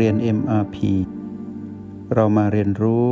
เรียน MRP เรามาเรียนรู้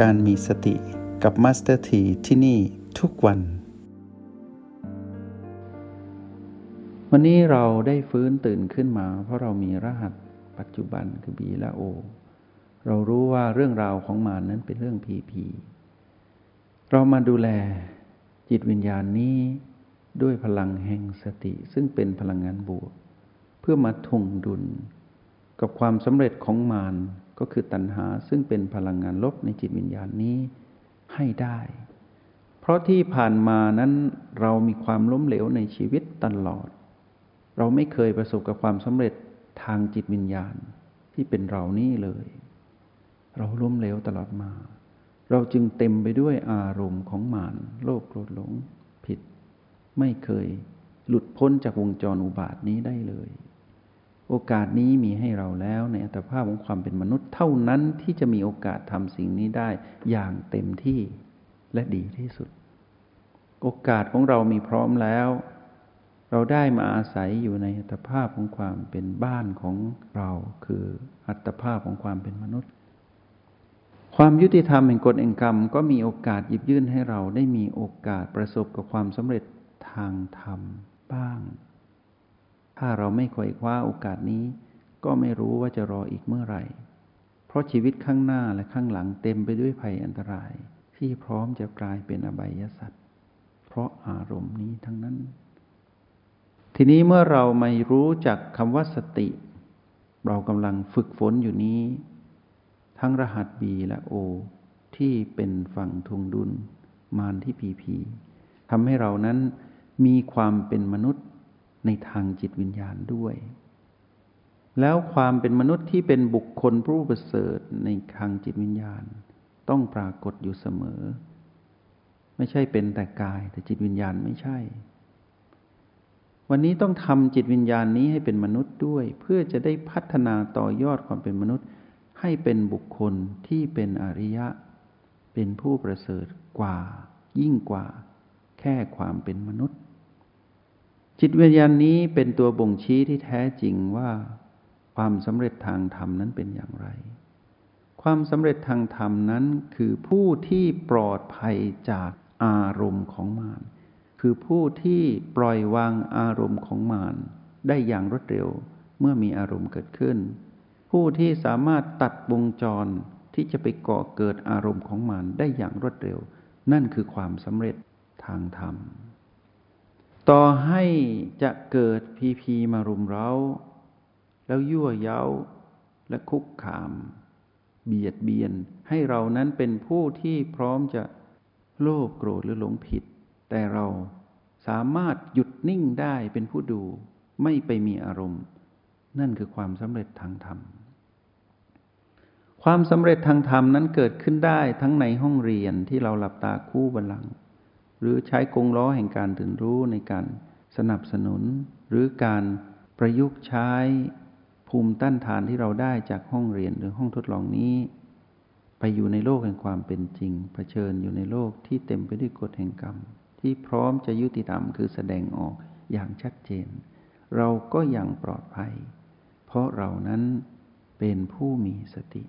การมีสติกับ Master T ที่ที่นี่ทุกวัน วันนี้เราได้ฟื้นตื่นขึ้นมา เพราะเรามีรหัสปัจจุบันคือ B และ O เรารู้ว่าเรื่องราวของมานนั้นเป็นเรื่อง PP เรามาดูแลจิตวิญญาณนี้ด้วยพลังแห่งสติ ซึ่งเป็นพลังงานบวก เพื่อมาทุ่งดุล กับความสำเร็จของมารก็คือตัณหาซึ่งเป็นพลังงานลบในจิตวิญญาณนี้ให้ได้ เพราะที่ผ่านมานั้นเรามีความล้มเหลวในชีวิตตลอด เราไม่เคยประสบกับความสำเร็จทางจิตวิญญาณที่เป็นเรานี่เลย เราล้มเหลวตลอดมา เราจึงเต็มไปด้วยอารมณ์ของมารโลภโกรธหลงผิด ไม่เคยหลุดพ้นจากวงจรอุบาทนี้ได้เลย โอกาสนี้มีให้เราแล้วในอัตภาพของความเป็นมนุษย์เท่านั้นที่จะมีโอกาสทำสิ่งนี้ได้อย่างเต็มที่และดีที่สุด โอกาสของเรามีพร้อมแล้ว เราได้มาอาศัยอยู่ในอัตภาพของความเป็นบ้านของเราคืออัตภาพของความเป็นมนุษย์ ความยุติธรรมแห่งกฎแห่งกรรม ก็มีโอกาสหยิบยื่นให้เราได้มีโอกาสประสบกับความสำเร็จทางธรรมบ้าง ถ้าเราไม่คอยคว้าโอกาสนี้ ก็ไม่รู้ว่าจะรออีกเมื่อไหร่ เพราะชีวิตข้างหน้าและข้างหลังเต็มไปด้วยภัยอันตราย ที่พร้อมจะกลายเป็นอบายสัตว์ เพราะอารมณ์นี้ทั้งนั้น ทีนี้เมื่อเราไม่รู้จักคำว่าสติ เรากำลังฝึกฝนอยู่นี้ ทั้งรหัสบีและโอ ที่เป็นฝั่งทวงดุลมานที่พีพีทำให้เรานั้นมีความเป็นมนุษย์ ในทางจิตวิญญาณด้วย แล้วความเป็นมนุษย์ที่เป็นบุคคลผู้ประเสริฐในทางจิตวิญญาณ ต้องปรากฏอยู่เสมอ ไม่ใช่เป็นแต่กายแต่จิตวิญญาณไม่ใช่ วันนี้ต้องทำจิตวิญญาณนี้ให้เป็นมนุษย์ด้วย เพื่อจะได้พัฒนาต่อยอดความเป็นมนุษย์ ให้เป็นบุคคลที่เป็นอริยะ เป็นผู้ประเสริฐกว่า ยิ่งกว่า แค่ความเป็นมนุษย์ จิตวิญญาณนี้เป็นตัวบ่งชี้ที่แท้จริงว่าความสำเร็จทางธรรมนั้นเป็นอย่างไร ความสำเร็จทางธรรมนั้นคือผู้ที่ปลอดภัยจากอารมณ์ของมาร คือผู้ที่ปล่อยวางอารมณ์ของมารได้อย่างรวดเร็วเมื่อมีอารมณ์เกิดขึ้น ผู้ที่สามารถตัดวงจรที่จะไปก่อเกิดอารมณ์ของมารได้อย่างรวดเร็ว นั่นคือความสำเร็จทางธรรม ต่อให้จะเกิดพีพีมารุมเร้าแล้วยั่วเย้าและคุกคาม เบียดเบียนให้เรานั้นเป็นผู้ที่พร้อมจะโลภโกรธหรือหลงผิด แต่เราสามารถหยุดนิ่งได้เป็นผู้ดู ไม่ไปมีอารมณ์ นั่นคือความสำเร็จทางธรรม ความสำเร็จทางธรรมนั้นเกิดขึ้นได้ทั้งในห้องเรียนที่เราหลับตาคู่บัลลังก์ หรือใช้กงล้อแห่งการตื่นรู้ในการสนับสนุน หรือการประยุกต์ใช้ภูมิต้านทานที่เราได้จากห้องเรียนหรือห้องทดลองนี้ ไปอยู่ในโลกแห่งความเป็นจริงเผชิญอยู่ในโลกที่เต็มไปด้วยกฎแห่งกรรม ที่พร้อมจะยุติธรรมคือแสดงออกอย่างชัดเจน เราก็ยังปลอดภัย เพราะเรานั้นเป็นผู้มีสติ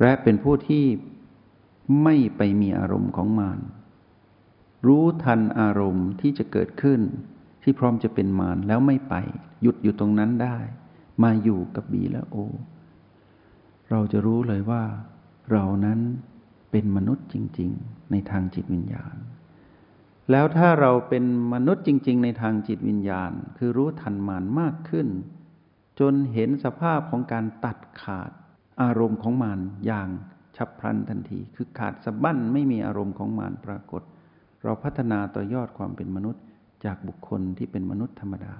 และเป็นผู้ที่ไม่ไปมีอารมณ์ของมาร รู้ทันอารมณ์ที่จะเกิดขึ้น ที่พร้อมจะเป็นมารแล้วไม่ไป หยุดอยู่ตรงนั้นได้ มาอยู่กับบีและโอ เราจะรู้เลยว่า เรานั้นเป็นมนุษย์จริง ๆ ในทางจิตวิญญาณ แล้วถ้าเราเป็นมนุษย์จริง ๆ ในทางจิตวิญญาณ คือรู้ทันมารมากขึ้น จนเห็นสภาพของการตัดขาดอารมณ์ของมารอย่างฉับพลันทันที คือขาดสะบั้นไม่มีอารมณ์ของมารปรากฏ เราพัฒนาต่อยอดความเป็นมนุษย์จากบุคคลที่เป็นมนุษย์ธรรมดา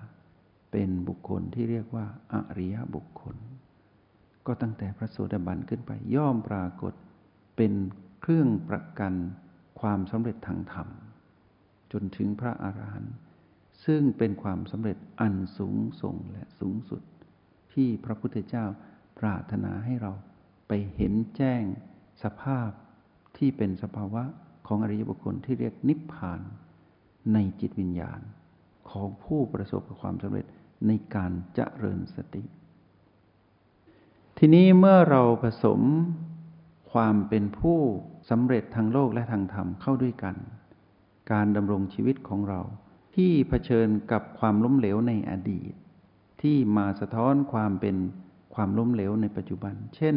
เป็นบุคคลที่เรียกว่าอริยบุคคล ก็ตั้งแต่พระโสดาบันขึ้นไปย่อมปรากฏเป็นเครื่องประกันความสำเร็จทางธรรม จนถึงพระอรหันต์ซึ่งเป็นความสำเร็จอันสูงส่งและสูงสุด ที่พระพุทธเจ้าปรารถนาให้เราไปเห็นแจ้งสภาพที่เป็นสภาวะ ของอริยบุคคลที่เรียกนิพพานในจิตวิญญาณของผู้ประสบกับความสำเร็จในการเจริญสติ ทีนี้เมื่อเราผสมความเป็นผู้สำเร็จทางโลกและทางธรรมเข้าด้วยกัน การดำรงชีวิตของเรา ที่เผชิญกับความล้มเหลวในอดีต ที่มาสะท้อนความเป็นความล้มเหลวในปัจจุบัน เช่น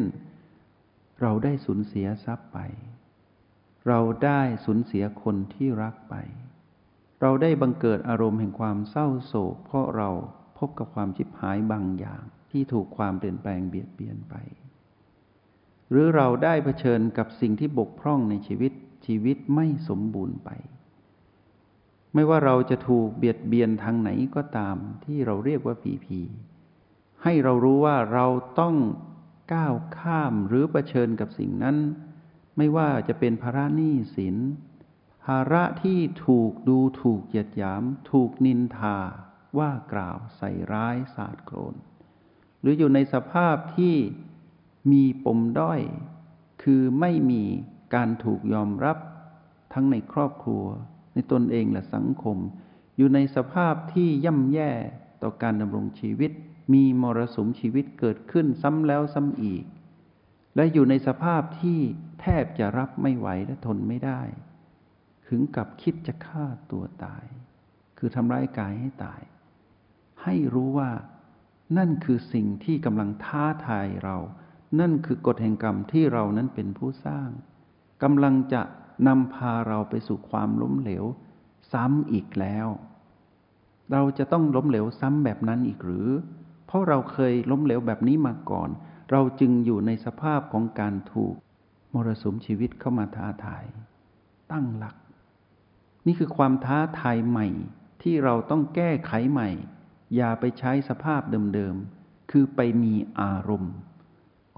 เราได้สูญเสียทรัพย์ไป เราได้สูญเสียคนที่รักไป เราได้บังเกิดอารมณ์แห่งความเศร้าโศก เพราะเราพบกับความชิบหายบางอย่างที่ถูกความเปลี่ยนแปลงเบียดเบียนไป หรือเราได้เผชิญกับสิ่งที่บกพร่องในชีวิตชีวิตไม่สมบูรณ์ไป ไม่ว่าเราจะถูกเบียดเบียนทางไหนก็ตามที่เราเรียกว่าผีผีให้เรารู้ว่าเราต้องก้าวข้ามหรือเผชิญกับสิ่งนั้น ไม่ว่าจะเป็นภาระหนี้สิน ภาระที่ถูกดูถูกเหยียดหยาม ถูกนินทา ว่ากล่าวใส่ร้ายสาดโกรน หรืออยู่ในสภาพที่มีปมด้อย คือไม่มีการถูกยอมรับทั้งในครอบครัว ในตนเองและสังคม อยู่ในสภาพที่ย่ำแย่ต่อการดำรงชีวิต มีมรสุมชีวิตเกิดขึ้นซ้ำแล้วซ้ำอีก และอยู่ในสภาพที่ แทบจะรับไม่ไหวและทนไม่ได้ ถึงกับคิดจะฆ่าตัวตาย คือทำร้ายกายให้ตาย ให้รู้ว่านั่นคือสิ่งที่กำลังท้าทายเรา นั่นคือกฎแห่งกรรมที่เรานั้นเป็นผู้สร้างกำลังจะนำพาเราไปสู่ความล้มเหลว ซ้ำอีกแล้ว เราจะต้องล้มเหลวซ้ำแบบนั้นอีกหรือ เพราะเราเคยล้มเหลวแบบนี้มาก่อน เราจึงอยู่ในสภาพของการถูก มรสุมชีวิตเข้ามาท้าทาย ตั้งหลัก นี่คือความท้าทายใหม่ ที่เราต้องแก้ไขใหม่ อย่าไปใช้สภาพเดิมๆ คือไปมีอารมณ์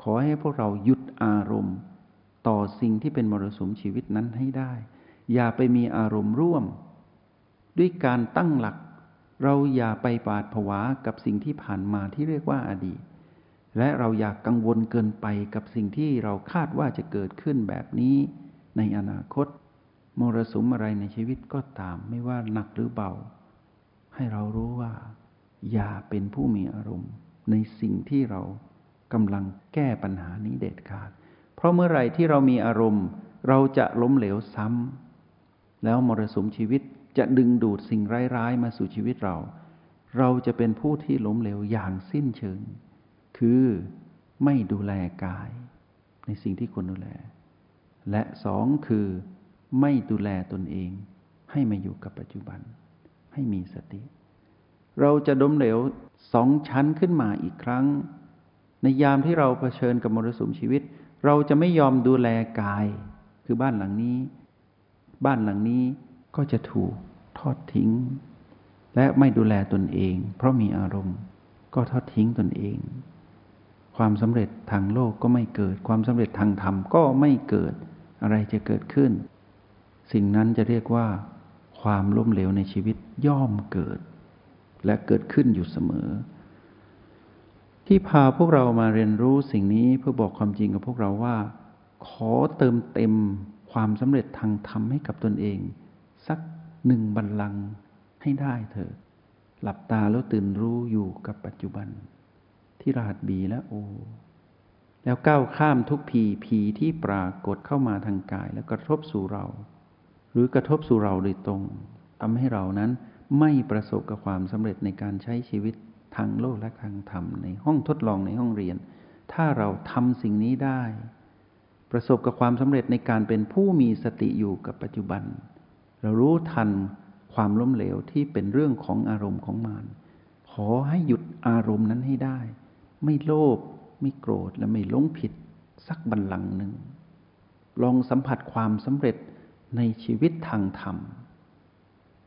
ขอให้พวกเราหยุดอารมณ์ ต่อสิ่งที่เป็นมรสุมชีวิตนั้นให้ได้ อย่าไปมีอารมณ์ร่วม ด้วยการตั้งหลัก เราอย่าไปปาดผวากับสิ่งที่ผ่านมาที่เรียกว่าอดีต และเราอยากกังวลเกินไปกับสิ่งที่เราคาดว่าจะเกิดขึ้นแบบนี้ ในอนาคตมรสุมอะไรในชีวิตก็ตามไม่ว่าหนักหรือเบา ให้เรารู้ว่า อย่าเป็นผู้มีอารมณ์ ในสิ่งที่เรากำลังแก้ปัญหานี้เด็ดขาด เพราะเมื่อไหร่ที่เรามีอารมณ์ เราจะล้มเหลวซ้ำแล้วมรสุมชีวิตจะดึงดูดสิ่งร้ายๆ มาสู่ชีวิตเรา เราจะเป็นผู้ที่ล้มเหลวอย่างสิ้นเชิง คือไม่ดูแลกาย ในสิ่งที่ควรดูแล และสองคือไม่ดูแลตนเอง ให้มาอยู่กับปัจจุบัน ให้มีสติ เราจะดมเหลวสองชั้นขึ้นมาอีกครั้ง ในยามที่เราเผชิญกับมรสุมชีวิต เราจะไม่ยอมดูแลกาย คือบ้านหลังนี้ บ้านหลังนี้ก็จะถูกทอดทิ้ง และไม่ดูแลตนเอง เพราะมีอารมณ์ก็ทอดทิ้งตนเอง ความสำเร็จทางโลกก็ไม่เกิด ความสำเร็จทางธรรมก็ไม่เกิด อะไรจะเกิดขึ้น สิ่งนั้นจะเรียกว่า ความล้มเหลวในชีวิตย่อมเกิด และเกิดขึ้นอยู่เสมอ ที่พาพวกเรามาเรียนรู้สิ่งนี้เพื่อบอกความจริงกับพวกเราว่า ขอเติมเต็มความสำเร็จทางธรรมให้กับตนเอง สักหนึ่งบัลลังก์ให้ได้เถอะหลับตาแล้วตื่นรู้อยู่กับปัจจุบัน ที่รหัสบีและโอ แล้วก้าวข้ามทุกผีผีที่ปรากฏเข้ามาทางกาย แล้วกระทบสู่เรา หรือกระทบสู่เราโดยตรงทำให้เรานั้นไม่ประสบกับความสำเร็จในการใช้ชีวิตทางโลกและทางธรรม ในห้องทดลองในห้องเรียน ถ้าเราทำสิ่งนี้ได้ ประสบกับความสำเร็จในการเป็นผู้มีสติอยู่กับปัจจุบัน เรารู้ทันความล้มเหลวที่เป็นเรื่องของอารมณ์ของมารขอให้หยุดอารมณ์นั้นให้ได้ ไม่โลภไม่โกรธและไม่หลงผิดสักบันลังหนึ่ง ลองสัมผัสความสำเร็จในชีวิตทางธรรม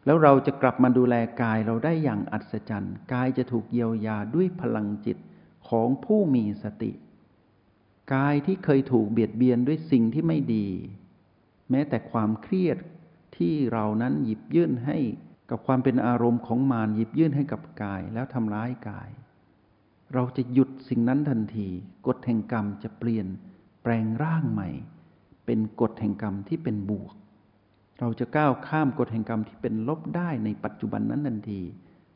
แล้วเราจะกลับมาดูแลกายเราได้อย่างอัศจรรย์ กายจะถูกเยียวยาด้วยพลังจิตของผู้มีสติ กายที่เคยถูกเบียดเบียนด้วยสิ่งที่ไม่ดี แม้แต่ความเครียดที่เรานั้นหยิบยื่นให้กับความเป็นอารมณ์ของมารหยิบยื่นให้กับกายแล้วทำร้ายกาย เราจะหยุดสิ่งนั้นทันที กฎแห่งกรรมจะเปลี่ยนแปลงร่างใหม่ เป็นกฎแห่งกรรมที่เป็นบวก เราจะก้าวข้ามกฎแห่งกรรมที่เป็นลบได้ในปัจจุบันนั้นทันที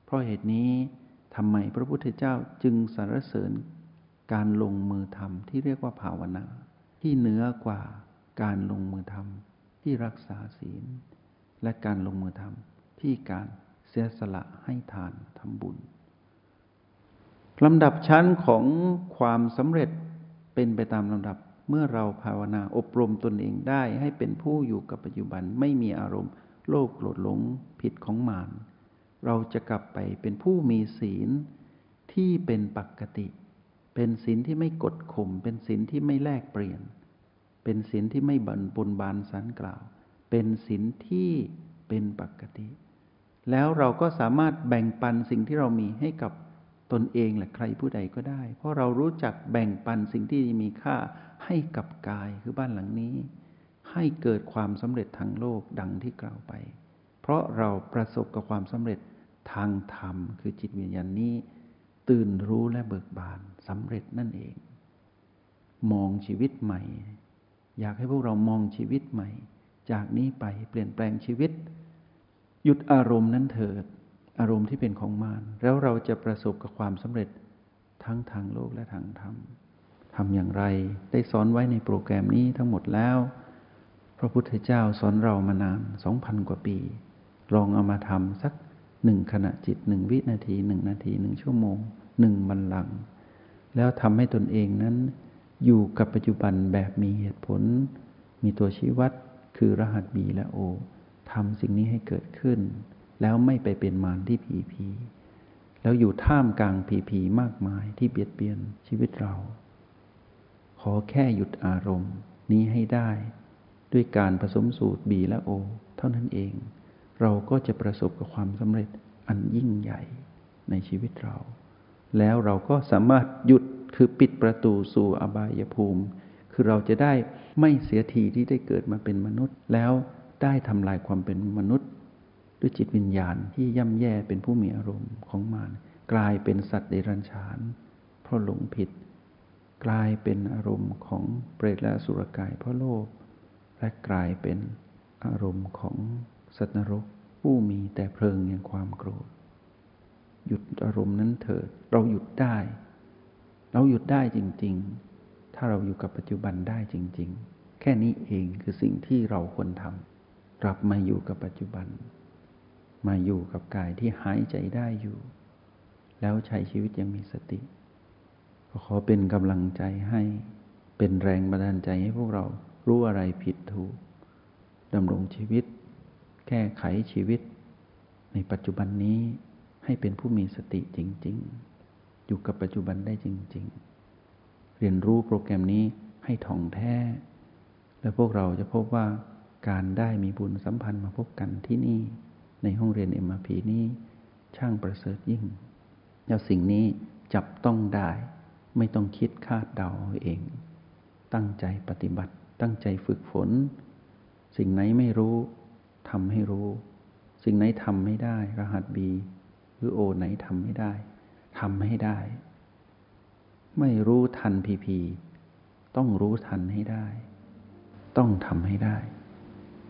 เพราะเหตุนี้ทำไมพระพุทธเจ้าจึงสรรเสริญการลงมือทำที่เรียกว่าภาวนา ที่เหนือกว่าการลงมือทำที่รักษาศีล และการลงมือทำที่การเสียสละให้ทานทำบุญ ลำดับชั้นของความสำเร็จเป็นไปตามลำดับเมื่อเราภาวนาอบรมตนเองได้ให้เป็นผู้อยู่กับปัจจุบันไม่มีอารมณ์ โลภโกรธหลงผิดของมารเราจะกลับไปเป็นผู้มีศีลที่เป็นปกติ เป็นศีลที่ไม่กดข่มเป็นศีลที่ไม่แลกเปลี่ยน เป็นศีลที่ไม่บันบนบานสันกล่าว เป็นศีลที่เป็นปกติ แล้วเราก็สามารถแบ่งปันสิ่งที่เรามีให้กับ ตนเองและใครผู้ใดก็ได้ เพราะเรารู้จักแบ่งปันสิ่งที่มีค่าให้กับกายคือบ้านหลังนี้ ให้เกิดความสำเร็จทางโลกดังที่กล่าวไป เพราะเราประสบกับความสำเร็จทางธรรม คือจิตวิญญาณนี้ ตื่นรู้และเบิกบานสำเร็จนั่นเอง มองชีวิตใหม่ อยากให้พวกเรามองชีวิตใหม่ จากนี้ไปเปลี่ยนแปลงชีวิต หยุดอารมณ์นั้นเถิด อารมณ์ที่เป็นของมารแล้วเราจะประสบกับความสำเร็จทั้งทางโลกและทางธรรมทำอย่างไร ได้สอนไว้ในโปรแกรมนี้ทั้งหมดแล้ว พระพุทธเจ้าสอนเรามานานสองพันกว่าปี ลองเอามาทำสักหนึ่งขณะจิตหนึ่งวินาทีหนึ่งนาทีหนึ่งชั่วโมงหนึ่งบันลัง แล้วทำให้ตนเองนั้น อยู่กับปัจจุบันแบบมีเหตุผล มีตัวชี้วัดคือรหัสบีและโอทำสิ่งนี้ให้เกิดขึ้น แล้วไม่ไปเป็นมารที่ผีผีแล้วอยู่ท่ามกลางผีผีมากมายที่เบียดเบียนชีวิตเรา ขอแค่หยุดอารมณ์นี้ให้ได้ ด้วยการผสมสูตรบีและโอ เท่านั้นเอง เราก็จะประสบกับความสำเร็จอันยิ่งใหญ่ในชีวิตเรา แล้วเราก็สามารถหยุดคือปิดประตูสู่อบายภูมิ คือเราจะได้ไม่เสียทีที่ได้เกิดมาเป็นมนุษย์ แล้วได้ทำลายความเป็นมนุษย์ ด้วยจิตวิญญาณที่ย่ำแย่เป็นผู้มีอารมณ์ของมารกลายเป็นสัตว์เดรัจฉาน เพราะหลงผิด กลายเป็นอารมณ์ของเปรตและสุรกายเพราะโลภและกลายเป็นอารมณ์ของสัตว์นรกผู้มีแต่เพลิงแห่งความโกรธ หยุดอารมณ์นั้นเถิดเราหยุดได้ เราหยุดได้จริง ๆ ถ้าเราอยู่กับปัจจุบันได้จริง ๆ แค่นี้เองคือสิ่งที่เราควรทำกลับมาอยู่กับปัจจุบัน มาอยู่กับกายที่หายใจได้อยู่ แล้วใช้ชีวิตยังมีสติ ขอเป็นกำลังใจให้เป็นแรงบันดาลใจให้พวกเรารู้อะไรผิดถูกดำรงชีวิต แก้ไขชีวิต ในปัจจุบันนี้ให้เป็นผู้มีสติจริง ๆ อยู่กับปัจจุบันได้จริง ๆ เรียนรู้โปรแกรมนี้ให้ท่องแท้ และพวกเราจะพบว่าการได้มีบุญสัมพันธ์มาพบกันที่นี่ ในห้องเรียนเอ็มพีนี้ช่างประเสริฐยิ่งแล้วสิ่งนี้จับต้องได้ ไม่ต้องคิดคาดเดาเอง ตั้งใจปฏิบัติ ตั้งใจฝึกฝน สิ่งไหนไม่รู้ทำให้รู้ สิ่งไหนทำไม่ได้ รหัสบีหรือโอไหนทำไม่ได้ทำให้ได้ ไม่รู้ทันพีพีต้องรู้ทันให้ได้ ต้องทำให้ได้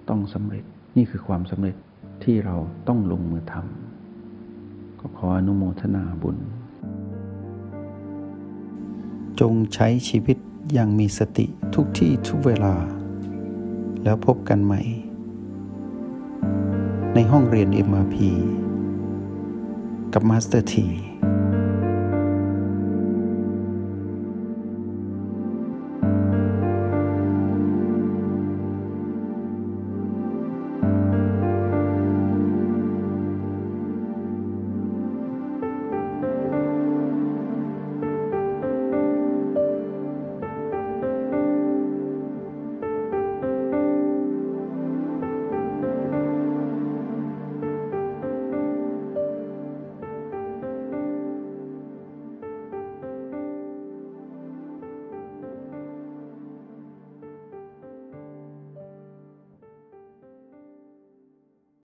ต้องสำเร็จนี่คือความสำเร็จ ที่เราต้องลงมือทำก็ขออนุโมทนาบุญ จงใช้ชีวิตอย่างมีสติทุกที่ทุกเวลา แล้วพบกันใหม่ ในห้องเรียน MRP กับ Master ที